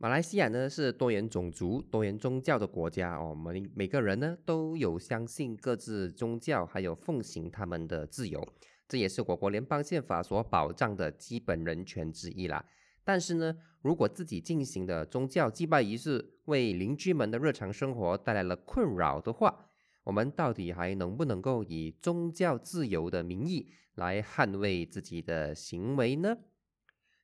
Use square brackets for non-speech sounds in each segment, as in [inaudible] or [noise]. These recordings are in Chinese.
马来西亚呢是多元种族、多元宗教的国家哦，我们每个人呢都有相信各自宗教，还有奉行他们的自由，这也是我国联邦宪法所保障的基本人权之一啦。但是呢，如果自己进行的宗教祭拜仪式为邻居们的日常生活带来了困扰的话，我们到底还能不能够以宗教自由的名义来捍卫自己的行为呢？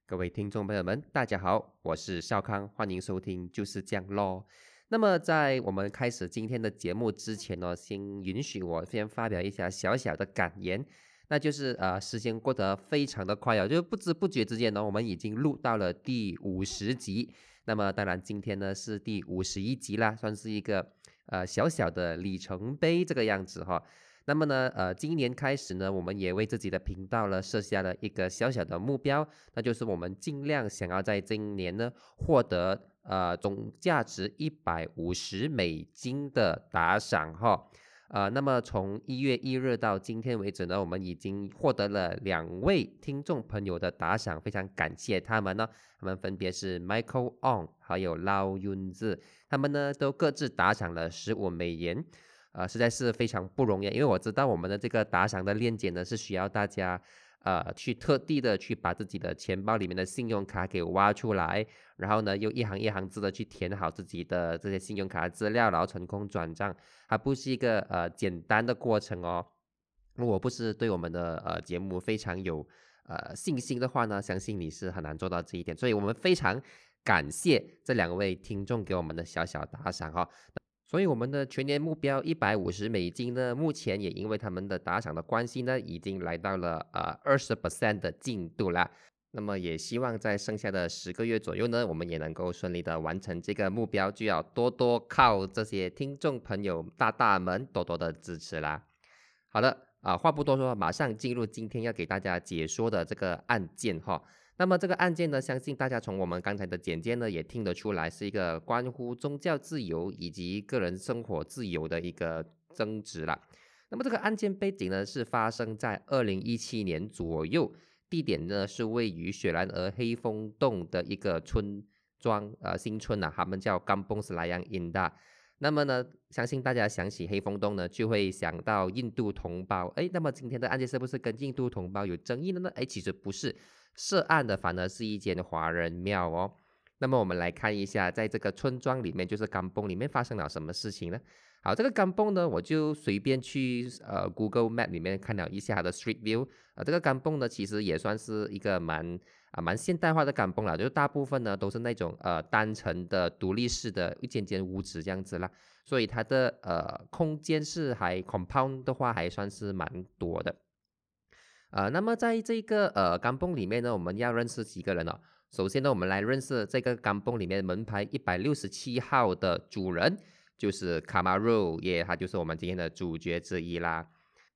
各位听众朋友们，大家好，我是少康，欢迎收听就是这样咯。那么在我们开始今天的节目之前呢，先允许我先发表一下小小的感言，那就是呃，时间过得非常的快啊，就不知不觉之间呢，我们已经录到了第五十集。那么当然今天呢是第五十一集啦，算是一个呃小小的里程碑这个样子哈。那么呢，呃，今年开始呢，我们也为自己的频道呢设下了一个小小的目标，那就是我们尽量想要在今年呢获得呃总价值一百五十美金的打赏哈，呃，那么从一月一日到今天为止呢，我们已经获得了两位听众朋友的打赏，非常感谢他们呢，他们分别是 Michael On 还有 Lau Yun Z，他们呢都各自打赏了十五美元。呃，实在是非常不容易，因为我知道我们的这个打赏的链接呢，是需要大家呃去特地的去把自己的钱包里面的信用卡给挖出来，然后呢，又一行一行字的去填好自己的这些信用卡资料，然后成功转账，它不是一个呃简单的过程哦。如果不是对我们的呃节目非常有呃信心的话呢，相信你是很难做到这一点。所以我们非常感谢这两位听众给我们的小小打赏哈。所以我们的全年目标一百五十美金呢，目前也因为他们的打赏的关系呢，已经来到了呃二十 percent 的进度啦。那么也希望在剩下的十个月左右呢，我们也能够顺利的完成这个目标，就要多多靠这些听众朋友大大们多多的支持啦。好了，啊话不多说，马上进入今天要给大家解说的这个案件哈。那么这个案件呢，相信大家从我们刚才的简介呢，也听得出来是一个关乎宗教自由以及个人生活自由的一个争执了。那么这个案件背景呢，是发生在二零一七年左右，地点呢是位于雪兰莪黑风洞的一个村庄，呃新村呐，他们叫甘崩斯莱扬印大。那么呢，相信大家想起黑风洞呢，就会想到印度同胞。哎，那么今天的案件是不是跟印度同胞有争议的呢？哎，其实不是。涉案的反而是一间华人庙哦。那么我们来看一下，在这个村庄里面，就是甘崩里面发生了什么事情呢？好，这个甘崩呢，我就随便去呃 Google Map 里面看了一下它的 Street View。啊，这个甘崩呢，其实也算是一个蛮啊蛮现代化的甘崩了，就是大部分呢都是那种呃单层的独立式的一间间屋子这样子啦。所以它的呃空间是还 compound 的话还算是蛮多的。呃，那么在这个呃钢泵里面呢，我们要认识几个人哦。首先呢，我们来认识这个钢泵里面门牌一百六十七号的主人，就是卡马鲁耶，他就是我们今天的主角之一啦。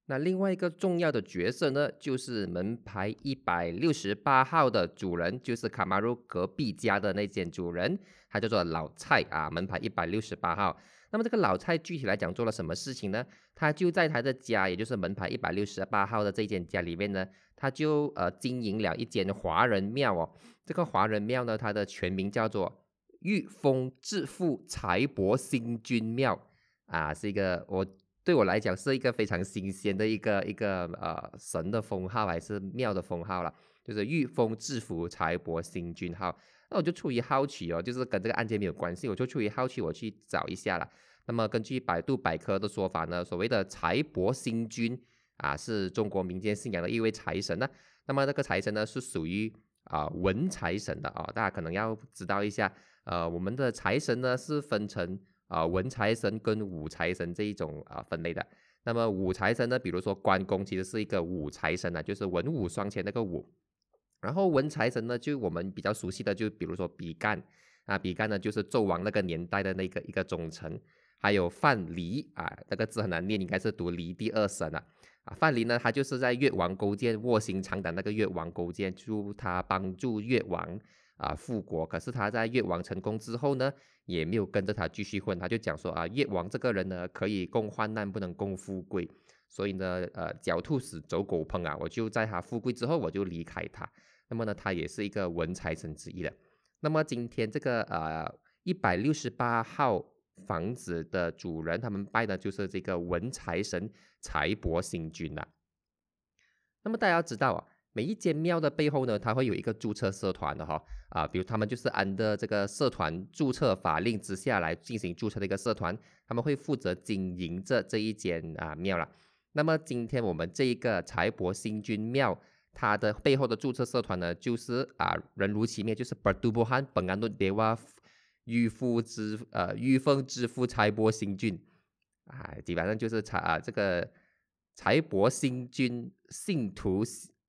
那另外一个重要的角色呢，就是门牌一百六十八号的主人，就是卡马鲁隔壁家的那间主人，他叫做老蔡啊，门牌一百六十八号。那么这个老蔡具体来讲做了什么事情呢？他就在他的家，也就是门牌一百六十八号的这间家里面呢，他就呃经营了一间华人庙哦。这个华人庙呢，它的全名叫做玉峰致富财帛星君庙啊，是一个我对我来讲是一个非常新鲜的一个一个呃神的封号还是庙的封号了，就是玉峰致富财帛星君号。那我就出于好奇哦，就是跟这个案件没有关系，我就出于好奇，我去找一下了。那么根据百度百科的说法呢，所谓的财帛星君啊，是中国民间信仰的一位财神呢。那么这个财神呢，是属于啊文财神的啊，大家可能要知道一下。呃，我们的财神呢是分成啊文财神跟武财神这一种啊分类的。那么武财神呢，比如说关公，其实是一个武财神啊，就是文武双全那个武。然后文财神呢，就我们比较熟悉的，就比如说比干啊，比干呢就是纣王那个年代的那个一个忠臣，还有范蠡啊，那个字很难念，应该是读蠡第二声啊。啊，范蠡呢，他就是在越王勾践卧薪尝胆那个越王勾践，就他帮助越王啊复国，可是他在越王成功之后呢，也没有跟着他继续混，他就讲说啊，越王这个人呢，可以共患难，不能共富贵。所以呢，呃，狡兔死，走狗烹啊！我就在他富贵之后，我就离开他。那么呢，他也是一个文财神之一的。那么今天这个呃一百六十八号房子的主人，他们拜的就是这个文财神财帛星君呐。那么大家知道啊，每一间庙的背后呢，它会有一个注册社团的哈啊，比如他们就是按的这个社团注册法令之下来进行注册的一个社团，他们会负责经营着这一间啊庙了。那么今天我们这一个财帛星君庙。它的背后的注册社团呢，就是啊，人如其名，就是 Bertubuhan Penganut Dewa 玉夫之呃玉凤之父财帛星君，啊，基本上就是财啊这个财帛星君信徒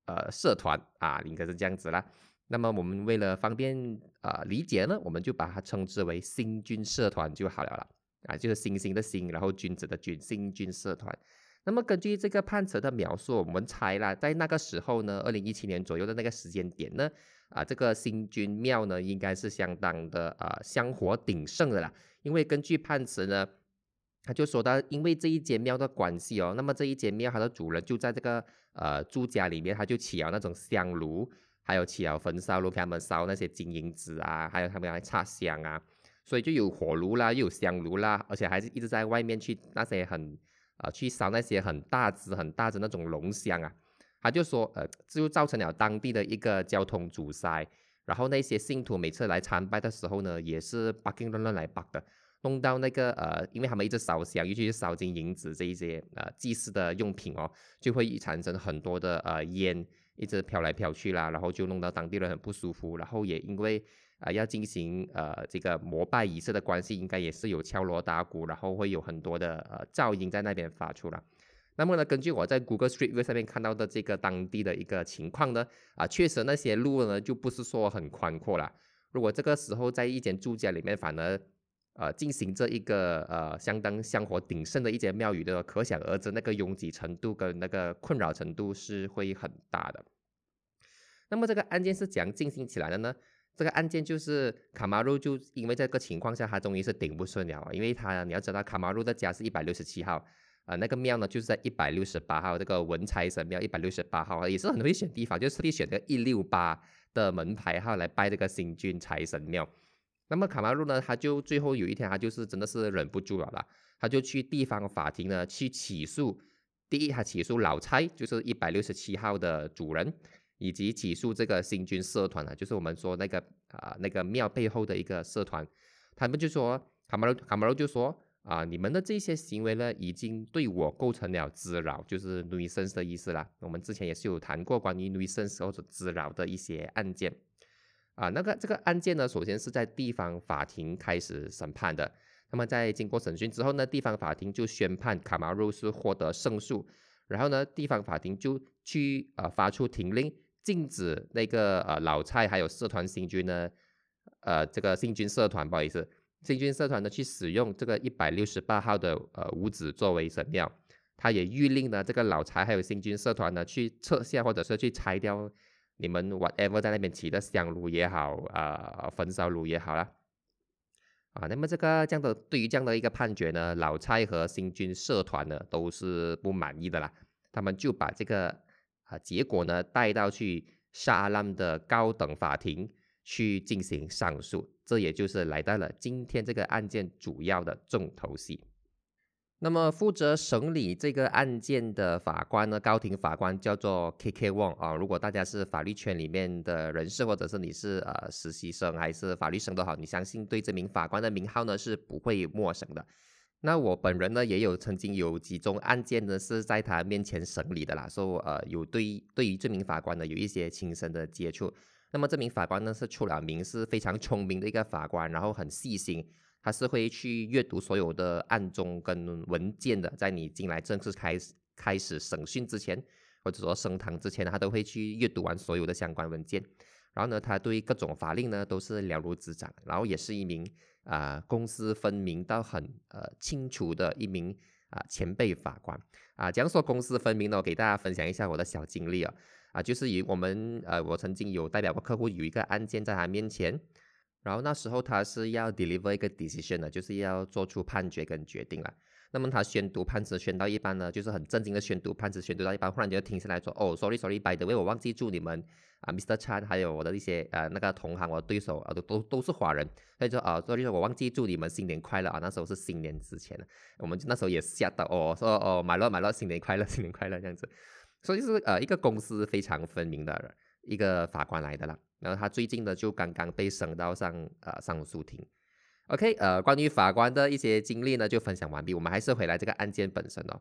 呃社团啊，应该是这样子啦。那么我们为了方便啊理解呢，我们就把它称之为星君社团就好了了啊，就是星星的星，然后君子的君，星君社团。那么根据这个判词的描述，我们猜啦，在那个时候呢，二零一七年左右的那个时间点呢，啊，这个新君庙呢，应该是相当的啊香火鼎盛的啦。因为根据判词呢，他就说到，因为这一间庙的关系哦，那么这一间庙它的主人就在这个呃住家里面，他就起了那种香炉，还有起了焚烧炉给他们烧那些金银纸啊，还有他们来插香啊，所以就有火炉啦，又有香炉啦，而且还是一直在外面去那些很。啊，去烧那些很大只、很大只那种龙香啊，他就说，呃，就造成了当地的一个交通阻塞。然后那些信徒每次来参拜的时候呢，也是八根乱乱来拔的，弄到那个呃，因为他们一直烧香，尤其是烧金银子这一些呃祭祀的用品哦，就会产生很多的呃烟，一直飘来飘去啦，然后就弄到当地人很不舒服。然后也因为啊，要进行呃这个膜拜仪式的关系，应该也是有敲锣打鼓，然后会有很多的呃噪音在那边发出来。那么呢，根据我在 Google Street View 上面看到的这个当地的一个情况呢，啊，确实那些路呢就不是说很宽阔了。如果这个时候在一间住家里面，反而呃进行这一个呃相当香火鼎盛的一间庙宇的，可想而知那个拥挤程度跟那个困扰程度是会很大的。那么这个案件是怎样进行起来的呢？这个案件就是卡马路，就因为这个情况下，他终于是顶不顺了，因为他你要知道，卡马路的家是一百六十七号，啊，那个庙呢就是在一百六十八号，这个文财神庙一百六十八号，也是很会选地方，就特地选个一六八的门牌号来拜这个新君财神庙。那么卡马路呢，他就最后有一天，他就是真的是忍不住了啦，他就去地方法庭呢去起诉，第一他起诉老差，就是一百六十七号的主人。以及起诉这个新军社团啊，就是我们说那个啊那个庙背后的一个社团，他们就说卡马罗卡马罗就说啊，你们的这些行为呢，已经对我构成了滋扰，就是 nuisance 的意思啦。我们之前也是有谈过关于 nuisance 或者滋扰的一些案件啊。那个这个案件呢，首先是在地方法庭开始审判的。那么在经过审讯之后呢，地方法庭就宣判卡马罗是获得胜诉，然后呢，地方法庭就去啊发出停令。禁止那个呃老蔡还有社团新军呢，呃这个新军社团不好意思，新军社团呢去使用这个一百六十八号的呃屋子作为神庙，他也谕令呢这个老蔡还有新军社团呢去撤下或者是去拆掉你们 whatever 在那边起的香炉也好啊焚烧炉也好啦，啊那么这个这样的对于这样的一个判决呢，老蔡和新军社团呢都是不满意的啦，他们就把这个。啊，结果呢，带到去沙拉的高等法庭去进行上诉，这也就是来到了今天这个案件主要的重头戏。那么负责审理这个案件的法官呢，高庭法官叫做 K K Wong 啊。如果大家是法律圈里面的人士，或者是你是呃实习生还是法律生都好，你相信对这名法官的名号呢是不会陌生的。那我本人呢，也有曾经有几宗案件呢，是在他面前审理的啦，说呃有对对于这名法官呢有一些亲身的接触。那么这名法官呢是出了名，是非常聪明的一个法官，然后很细心，他是会去阅读所有的案中跟文件的，在你进来正式开始开始审讯之前，或者说升堂之前，他都会去阅读完所有的相关文件。然后呢，他对各种法令呢都是了如指掌，然后也是一名。啊，公私分明到很呃清楚的一名啊前辈法官啊，讲说公私分明呢，我给大家分享一下我的小经历啊啊，就是以我们呃，我曾经有代表过客户有一个案件在他面前，然后那时候他是要 deliver 一个 decision 的，就是要做出判决跟决定了。那么他宣读判词宣到一半呢，就是很震惊的宣读判词宣读到一半，忽然就停下来说：“哦，sorry sorry，by the way，我忘记祝你们啊，Mr. Chan，还有我的一些呃那个同行，我的对手啊，都都都是华人，所以说啊，sorry，我忘记祝你们新年快乐啊。那时候是新年之前，我们那时候也吓到哦，说哦，买了买了，新年快乐，新年快乐这样子。所以是呃一个公司非常分明的一个法官来的啦。然后他最近呢就刚刚被升到上呃上诉庭。OK，呃，关于法官的一些经历呢，就分享完毕。我们还是回来这个案件本身哦。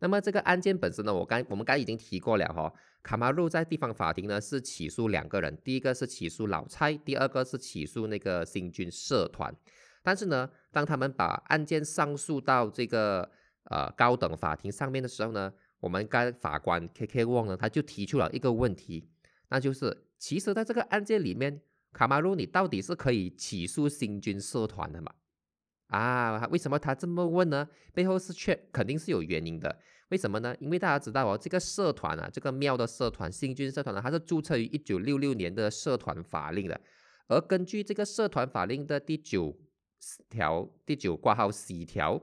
那么这个案件本身呢，我刚我们刚已经提过了哈。卡马路在地方法庭呢是起诉两个人，第一个是起诉老蔡，第二个是起诉那个新军社团。但是呢，当他们把案件上诉到这个呃高等法庭上面的时候呢，我们该法官 K K Wong 呢他就提出了一个问题，那就是其实在这个案件里面。卡马鲁，你到底是可以起诉新军社团的吗？啊，为什么他这么问呢？背后是确肯定是有原因的。为什么呢？因为大家知道哦，这个社团啊，这个庙的社团新军社团呢，它是注册于一九六六年的社团法令的。而根据这个社团法令的第九条第九挂号 C 条，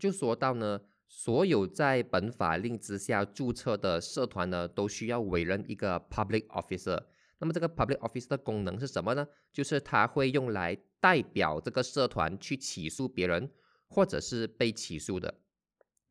就说到呢，所有在本法令之下注册的社团呢，都需要委任一个 public officer。那么这个 public office 的功能是什么呢？就是它会用来代表这个社团去起诉别人，或者是被起诉的。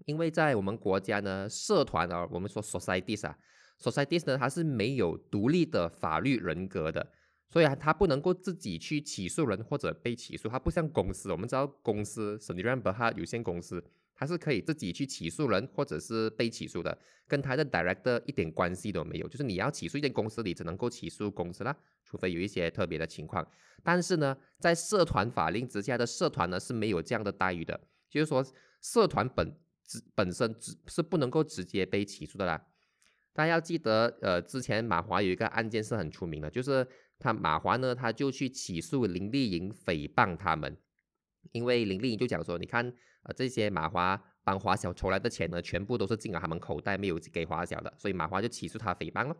因为在我们国家呢，社团啊，我们说 societies 啊，societies 呢，它是没有独立的法律人格的，所以啊它不能够自己去起诉人或者被起诉。它不像公司，我们知道公司 s e n d r a n Berhad 有限公司。他是可以自己去起诉人，或者是被起诉的，跟他的 director 一点关系都没有。就是你要起诉一间公司，你只能够起诉公司啦，除非有一些特别的情况。但是呢，在社团法令之下的社团呢是没有这样的待遇的，就是说社团本直本身只是不能够直接被起诉的啦。大家要记得，呃，之前马华有一个案件是很出名的，就是他马华呢他就去起诉林丽莹诽谤他们，因为林丽莹就讲说，你看。呃，这些马华帮华小筹来的钱呢，全部都是进了他们口袋，没有给华小的，所以马华就起诉他诽谤了。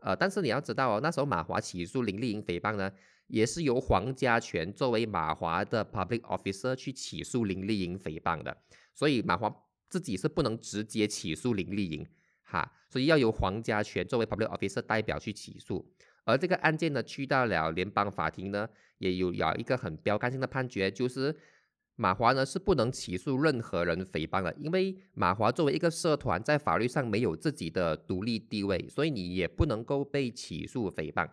呃，但是你要知道哦，那时候马华起诉林丽莹诽谤呢，也是由黄家全作为马华的 public officer 去起诉林丽莹诽谤的，所以马华自己是不能直接起诉林丽莹，哈，所以要由黄家全作为 public officer 代表去起诉。而这个案件呢，去到了联邦法庭呢，也有有一个很标杆性的判决，就是。马华呢是不能起诉任何人诽谤的，因为马华作为一个社团，在法律上没有自己的独立地位，所以你也不能够被起诉诽谤。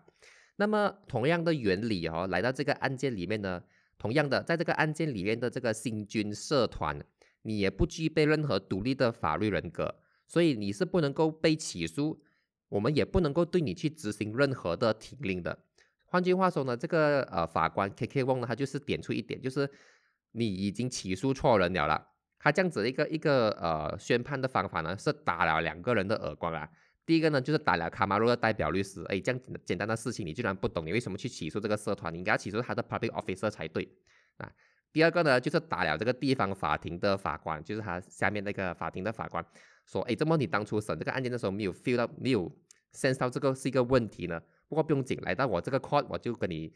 那么同样的原理哦，来到这个案件里面呢，同样的，在这个案件里面的这个新军社团，你也不具备任何独立的法律人格，所以你是不能够被起诉，我们也不能够对你去执行任何的停令的。换句话说呢，这个呃法官 K K Wong 呢，他就是点出一点，就是。你已经起诉错人了啦。他这样子一个一个呃宣判的方法呢，是打了两个人的耳光啊。第一个呢，就是打了卡马罗的代表律师，哎，这样简单的事情你居然不懂，你为什么去起诉这个社团？你应该起诉他的 public officer 才对啊。第二个呢，就是打了这个地方法庭的法官，就是他下面那个法庭的法官，说，哎，怎么你当初审这个案件的时候没有 feel 到，没有 sense 到这个是一个问题呢？不过不用紧，来到我这个 court，我就跟你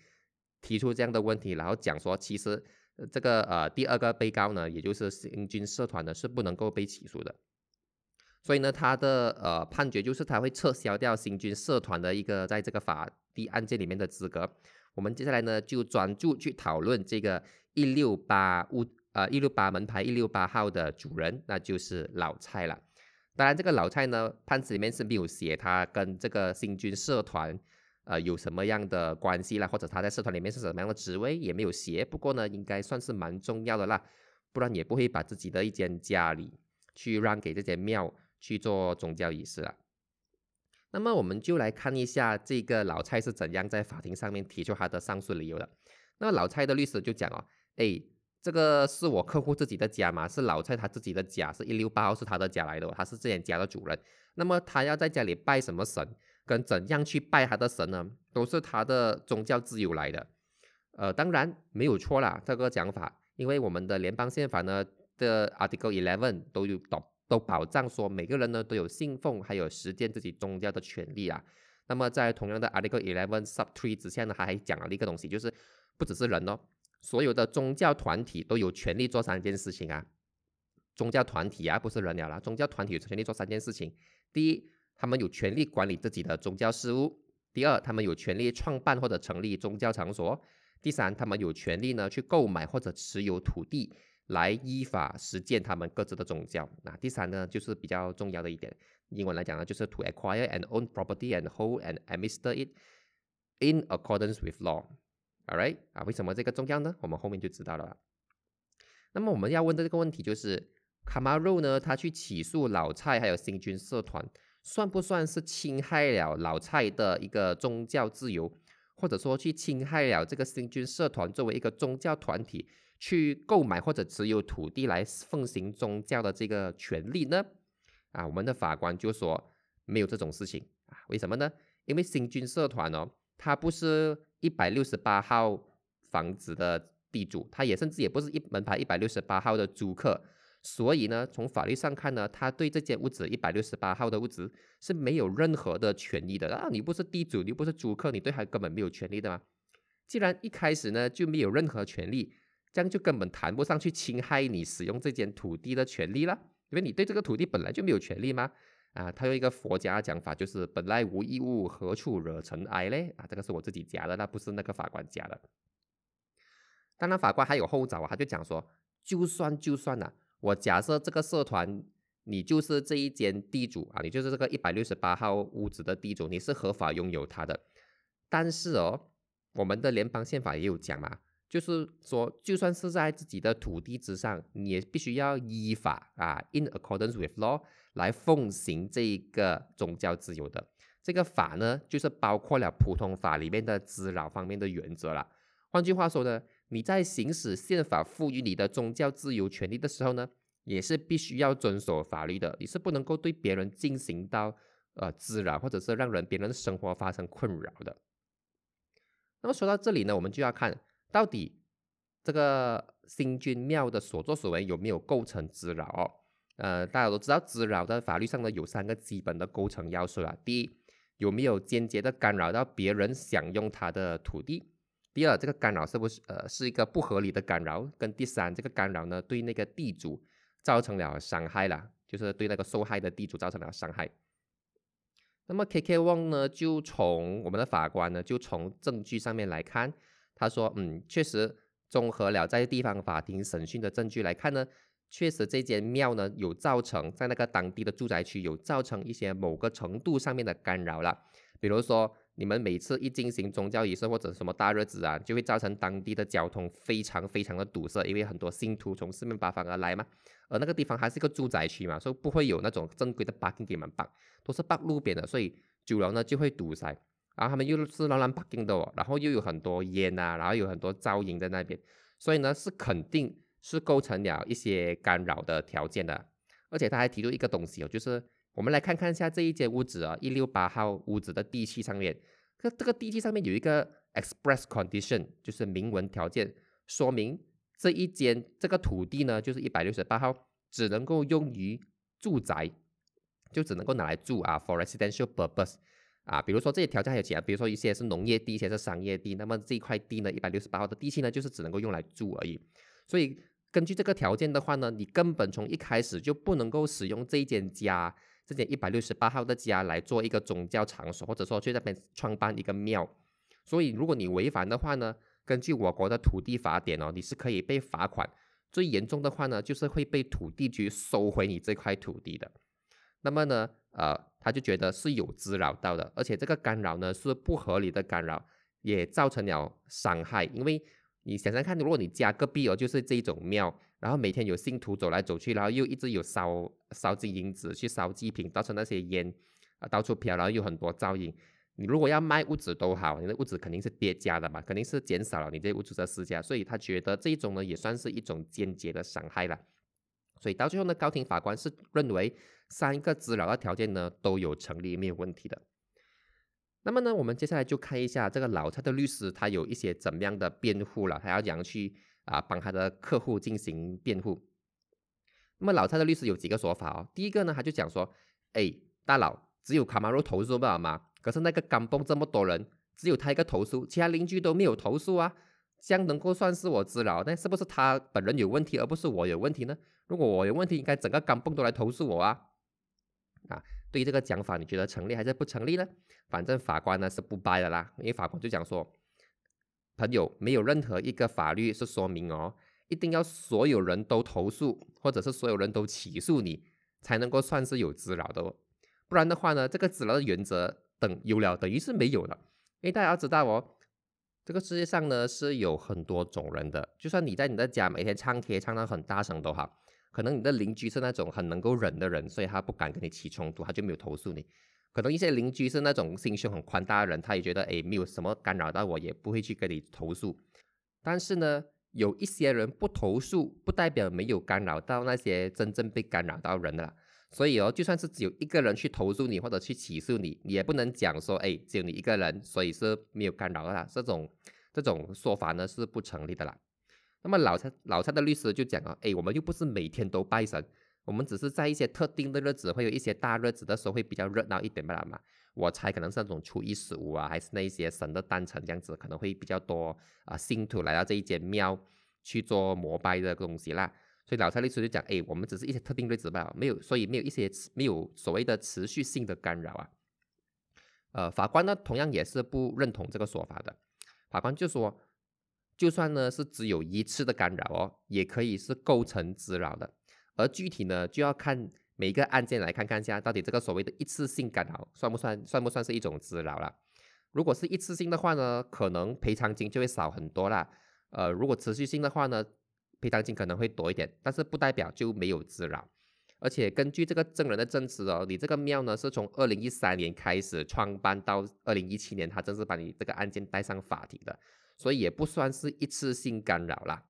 提出这样的问题，然后讲说，其实。这个呃第二个被告呢，也就是新军社团呢，是不能够被起诉的。所以呢，他的呃判决就是他会撤销掉新军社团的一个在这个法第案件里面的资格。我们接下来呢，就专注去讨论这个一六八五呃一六八门牌一六八号的主人，那就是老蔡了。当然，这个老蔡呢，判词里面是没有写他跟这个新军社团。呃，有什么样的关系啦？或者他在社团里面是什么样的职位，也没有写。不过呢，应该算是蛮重要的啦，不然也不会把自己的一间家里去让给这间庙去做宗教仪式了。那么我们就来看一下这个老蔡是怎样在法庭上面提出他的上诉理由的。那么老蔡的律师就讲哦，哎，这个是我客户自己的家嘛，是老蔡他自己的家，是一六八号是他的家来的，他是这间家的主人。那么他要在家里拜什么神？跟怎样去拜他的神呢？都是他的宗教自由来的，呃，当然没有错啦，这个讲法，因为我们的联邦宪法呢的 Article Eleven 都有都都保障说每个人呢都有信奉还有实践自己宗教的权利啊。那么在同样的 Article Eleven Sub Three 之下呢，他还讲了一个东西，就是不只是人哦，所有的宗教团体都有权利做三件事情啊。宗教团体啊，不是人了啦。宗教团体有权利做三件事情：第一，他们有权利管理自己的宗教事务；第二，他们有权利创办或者成立宗教场所；第三，他们有权利呢去购买或者持有土地，来依法实践他们各自的宗教。那第三呢，就是比较重要的一点，英文来讲呢，就是 to acquire and own property and hold and administer it in accordance with law。Alright，啊，为什么这个重要呢？我们后面就知道了。那么我们要问的这个问题就是。卡马肉呢？他去起诉老蔡还有新军社团，算不算是侵害了老蔡的一个宗教自由，或者说去侵害了这个新军社团作为一个宗教团体去购买或者持有土地来奉行宗教的这个权利呢？啊，我们的法官就说没有这种事情啊？为什么呢？因为新军社团哦，他不是一百六十八号房子的地主，他也甚至也不是一门牌一百六十八号的租客。所以呢，从法律上看呢，他对这间屋子一百六十八号的屋子是没有任何的权利的啊！你不是地主，你不是租客，你对他根本没有权利的吗？既然一开始呢就没有任何权利，这样就根本谈不上去侵害你使用这间土地的权利了，因为你对这个土地本来就没有权利吗？啊，他用一个佛家讲法，就是本来无一物，何处惹尘埃嘞？啊，这个是我自己加的，那不是那个法官加的。当然，法官还有后招啊，他就讲说，就算就算呐。我假设这个社团，你就是这一间地主啊，你就是这个一百六十八号屋子的地主，你是合法拥有它的。但是哦，我们的联邦宪法也有讲嘛，就是说，就算是在自己的土地之上，你也必须要依法啊，in accordance with law 来奉行这个宗教自由的。这个法呢，就是包括了普通法里面的滋扰方面的原则了。换句话说呢？你在行使宪法赋予你的宗教自由权利的时候呢，也是必须要遵守法律的。你是不能够对别人进行到呃滋扰，或者是让人别人的生活发生困扰的。那么说到这里呢，我们就要看到底这个新君庙的所作所为有没有构成滋扰？呃，大家都知道滋扰在法律上呢有三个基本的构成要素啊。第一，有没有间接的干扰到别人享用他的土地？第二，这个干扰是不是呃是一个不合理的干扰？跟第三，这个干扰呢对那个地主造成了伤害了，就是对那个受害的地主造成了伤害。那么 K K Wong 呢，就从我们的法官呢，就从证据上面来看，他说，嗯，确实综合了在地方法庭审讯的证据来看呢，确实这间庙呢有造成在那个当地的住宅区有造成一些某个程度上面的干扰了，比如说。你们每次一进行宗教仪式或者什么大日子啊，就会造成当地的交通非常非常的堵塞，因为很多信徒从四面八方而来嘛。而那个地方还是一个住宅区嘛，所以不会有那种正规的 parking 给你们绑，都是绑路边的，所以久了呢就会堵塞。然后他们又是乱乱 parking 的哦，然后又有很多烟啊，然后有很多噪音在那边，所以呢是肯定是构成了一些干扰的条件的。而且他还提出一个东西哦，就是我们来看看一下这一间屋子啊，一六八号屋子的地契上面。这这个地契上面有一个 express condition，就是明文条件，说明这一间这个土地呢，就是一百六十八号，只能够用于住宅，就只能够拿来住啊，for residential purpose 啊。比如说这些条件还有其他，比如说一些是农业地，一些是商业地，那么这一块地呢，一百六十八号的地契呢，就是只能够用来住而已。所以根据这个条件的话呢，你根本从一开始就不能够使用这一间家。这间一百六十八号的家来做一个宗教场所，或者说去那边创办一个庙，所以如果你违反的话呢，根据我国的土地法典哦，你是可以被罚款，最严重的话呢，就是会被土地局收回你这块土地的。那么呢，呃，他就觉得是有滋扰到的，而且这个干扰呢是不合理的干扰，也造成了伤害，因为你想想看，如果你家隔壁哦就是这一种庙。然后每天有信徒走来走去，然后又一直有烧烧金银纸去烧祭品，造成那些烟啊到处飘，然后有很多噪音。你如果要卖屋子都好，你的屋子肯定是叠加的嘛，肯定是减少了你这屋子的市价，所以他觉得这一种呢也算是一种间接的伤害了。所以到最后呢，高庭法官是认为三个资料的条件呢都有成立，没有问题的。那么呢，我们接下来就看一下这个老蔡的律师他有一些怎么样的辩护了，他要讲去。啊，帮他的客户进行辩护。那么老蔡的律师有几个说法哦。第一个呢，他就讲说，哎，大佬，只有卡马罗投诉不好吗？可是那个甘崩这么多人，只有他一个投诉，其他邻居都没有投诉啊。这样能够算是我滋扰？那是不是他本人有问题，而不是我有问题呢？如果我有问题，应该整个钢蹦都来投诉我啊！啊，对于这个讲法，你觉得成立还是不成立呢？反正法官呢是不掰的啦，因为法官就讲说，朋友没有任何一个法律是说明哦，一定要所有人都投诉，或者是所有人都起诉你，才能够算是有滋扰的哦，不然的话呢，这个滋扰的原则等有了等于是没有了。因为大家要知道哦，这个世界上呢是有很多种人的，就算你在你的家每天唱 K 唱到很大声都好。可能你的邻居是那种很能够忍的人，所以他不敢跟你起冲突，他就没有投诉你。可能一些邻居是那种心胸很宽大的人，他也觉得哎没有什么干扰到我，也不会去跟你投诉。但是呢，有一些人不投诉，不代表没有干扰到那些真正被干扰到人的啦。所以哦，就算是只有一个人去投诉你或者去起诉你，你也不能讲说哎只有你一个人，所以是没有干扰的。这种这种说法呢是不成立的啦。那么老蔡老蔡的律师就讲啊，哎，我们又不是每天都拜神，我们只是在一些特定的日子，会有一些大日子的时候会比较热闹一点罢了嘛。我猜可能是那种初一十五啊，还是那一些神的诞辰这样子，可能会比较多啊信徒来到这一间庙去做膜拜的东西啦。所以老蔡律师就讲，哎，我们只是一些特定日子吧，没有，所以没有一些没有所谓的持续性的干扰啊。呃，法官呢同样也是不认同这个说法的，法官就说。就算呢是只有一次的干扰哦，也可以是构成滋扰的。而具体呢，就要看每一个案件来看看下，到底这个所谓的一次性干扰算不算，算不算是一种滋扰了？如果是一次性的话呢，可能赔偿金就会少很多啦。呃，如果持续性的话呢，赔偿金可能会多一点，但是不代表就没有滋扰。而且根据这个证人的证词哦，你这个庙呢是从二零一三年开始创办到二零一七年，他正式把你这个案件带上法庭的。所以也不算是一次性干扰啦。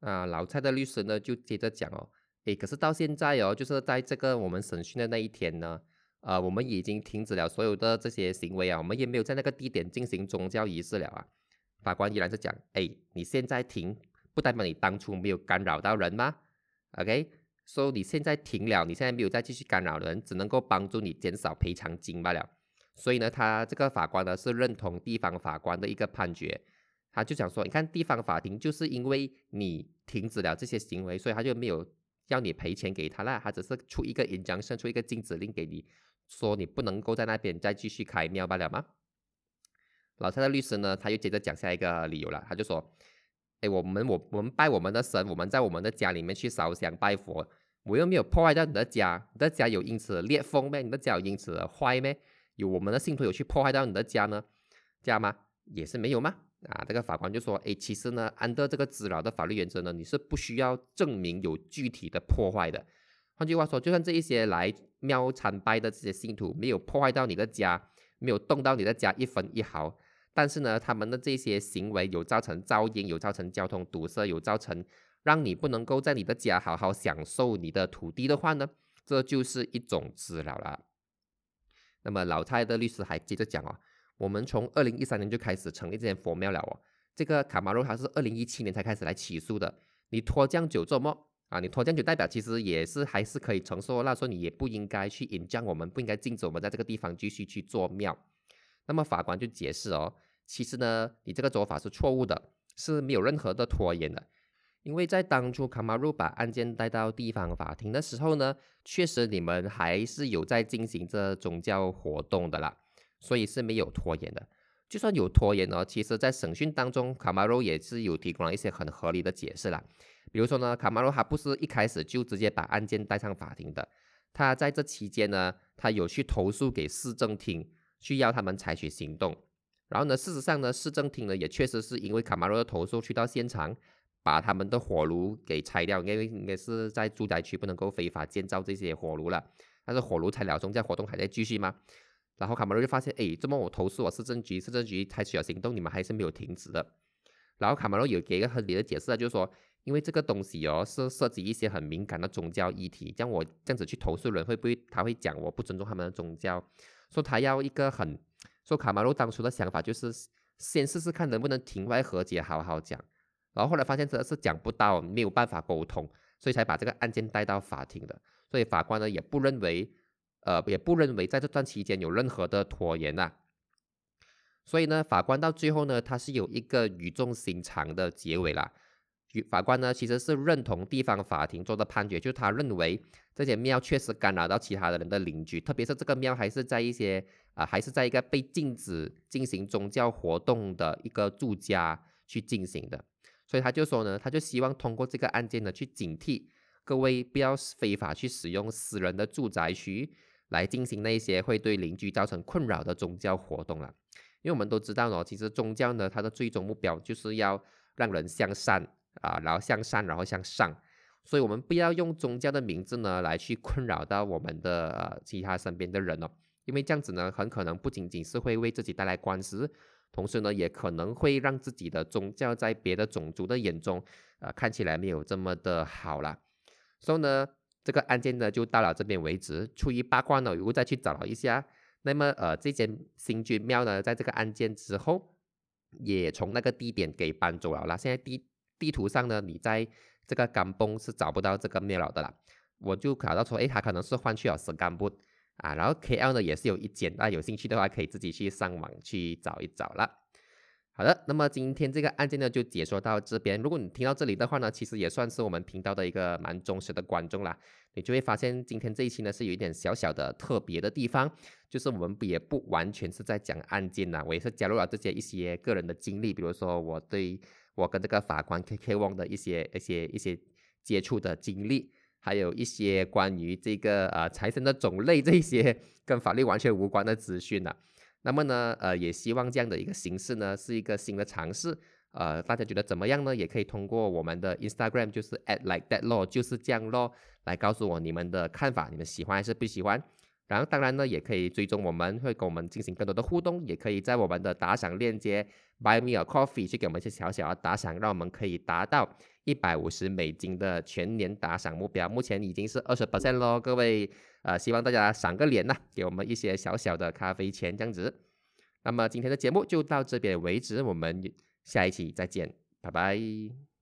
啊，老蔡的律师呢就接着讲哦，诶，可是到现在哦，就是在这个我们审讯的那一天呢，呃，我们已经停止了所有的这些行为啊，我们也没有在那个地点进行宗教仪式了啊。法官依然是讲，哎，你现在停，不代表你当初没有干扰到人吗？OK，说你现在停了，你现在没有再继续干扰人，只能够帮助你减少赔偿金罢了。所以呢，他这个法官呢是认同地方法官的一个判决。他就讲说，你看地方法庭就是因为你停止了这些行为，所以他就没有要你赔钱给他了，他只是出一个引章伸出一个禁止令给你，说你不能够在那边再继续开庙罢了吗？老蔡的律师呢，他又接着讲下一个理由了，他就说，哎，我们我我们拜我们的神，我们在我们的家里面去烧香拜佛，我又没有破坏到你的家，你的家有因此裂缝咩？你的家有因此坏咩？有我们的信徒有去破坏到你的家呢？家吗？也是没有吗？啊，这个法官就说：“哎，其实呢，按照这个滋扰的法律原则呢，你是不需要证明有具体的破坏的。换句话说，就算这一些来庙参拜的这些信徒没有破坏到你的家，没有动到你的家一分一毫，但是呢，他们的这些行为有造成噪音，有造成交通堵塞，有造成让你不能够在你的家好好享受你的土地的话呢，这就是一种滋扰了。那么老蔡的律师还接着讲哦。”我们从二零一三年就开始成立这间佛庙了哦。这个卡马罗他是二零一七年才开始来起诉的。你拖这样久做么啊？你拖这样久代表其实也是还是可以承受。那说你也不应该去引将我们不应该禁止我们在这个地方继续去做庙。那么法官就解释哦，其实呢，你这个做法是错误的，是没有任何的拖延的。因为在当初卡马鲁把案件带到地方法庭的时候呢，确实你们还是有在进行这宗教活动的啦。所以是没有拖延的，就算有拖延呢，其实，在审讯当中，卡马罗也是有提供了一些很合理的解释啦。比如说呢，卡马罗他不是一开始就直接把案件带上法庭的，他在这期间呢，他有去投诉给市政厅，去要他们采取行动。然后呢，事实上呢，市政厅呢也确实是因为卡马罗的投诉去到现场，把他们的火炉给拆掉，因为应该是在住宅区不能够非法建造这些火炉了。但是火炉拆了，中间活动还在继续吗？然后卡马罗就发现，哎，这么我投诉我市政局，市政局采取了行动，你们还是没有停止的。然后卡马罗有给一个合理的解释啊，就是说，因为这个东西哦是涉及一些很敏感的宗教议题，像我这样子去投诉人，会不会他会讲我不尊重他们的宗教？说他要一个很，说卡马罗当初的想法就是先试试看能不能庭外和解，好好讲。然后后来发现真的是讲不到，没有办法沟通，所以才把这个案件带到法庭的。所以法官呢也不认为。呃，也不认为在这段期间有任何的拖延呐。所以呢，法官到最后呢，他是有一个语重心长的结尾啦。法官呢，其实是认同地方法庭做的判决，就他认为这些庙确实干扰到其他的人的邻居，特别是这个庙还是在一些啊，还是在一个被禁止进行宗教活动的一个住家去进行的。所以他就说呢，他就希望通过这个案件呢，去警惕各位不要非法去使用私人的住宅区来进行那些会对邻居造成困扰的宗教活动了。因为我们都知道呢，其实宗教呢，它的最终目标就是要让人向善啊，然后向善，然后向上。所以，我们不要用宗教的名字呢，来去困扰到我们的其他身边的人哦。因为这样子呢，很可能不仅仅是会为自己带来官司，同时呢，也可能会让自己的宗教在别的种族的眼中，呃，看起来没有这么的好了。所以呢，这个案件呢，就到了这边为止。出于八卦呢，如果再去找了一下。那么，呃，这间新君庙呢，在这个案件之后，也从那个地点给搬走了啦。现在地地图上呢，你在这个甘崩是找不到这个庙了的啦。我就考到说，诶，他可能是换去了石干布啊。然后 KL 呢，也是有一间，那有兴趣的话，可以自己去上网去找一找了。好的，那么今天这个案件呢，就解说到这边。如果你听到这里的话呢，其实也算是我们频道的一个蛮忠实的观众啦。你就会发现今天这一期呢，是有一点小小的特别的地方，就是我们也不完全是在讲案件呐，我也是加入了这些一些个人的经历，比如说我对我跟这个法官 K K Wong 的一些一些一些接触的经历，还有一些关于这个呃财神的种类这些 [laughs] 跟法律完全无关的资讯呐。那么呢，呃，也希望这样的一个形式呢，是一个新的尝试，呃，大家觉得怎么样呢？也可以通过我们的 Instagram，就是 at like that law，就是这样咯，来告诉我你们的看法，你们喜欢还是不喜欢？然后当然呢，也可以追踪我们，会跟我们进行更多的互动，也可以在我们的打赏链接 buy me a coffee 去给我们一些小小的打赏，让我们可以达到一百五十美金的全年打赏目标。目前已经是二十 percent 咯，各位，呃，希望大家赏个脸呐，给我们一些小小的咖啡钱这样子。那么今天的节目就到这边为止，我们下一期再见，拜拜。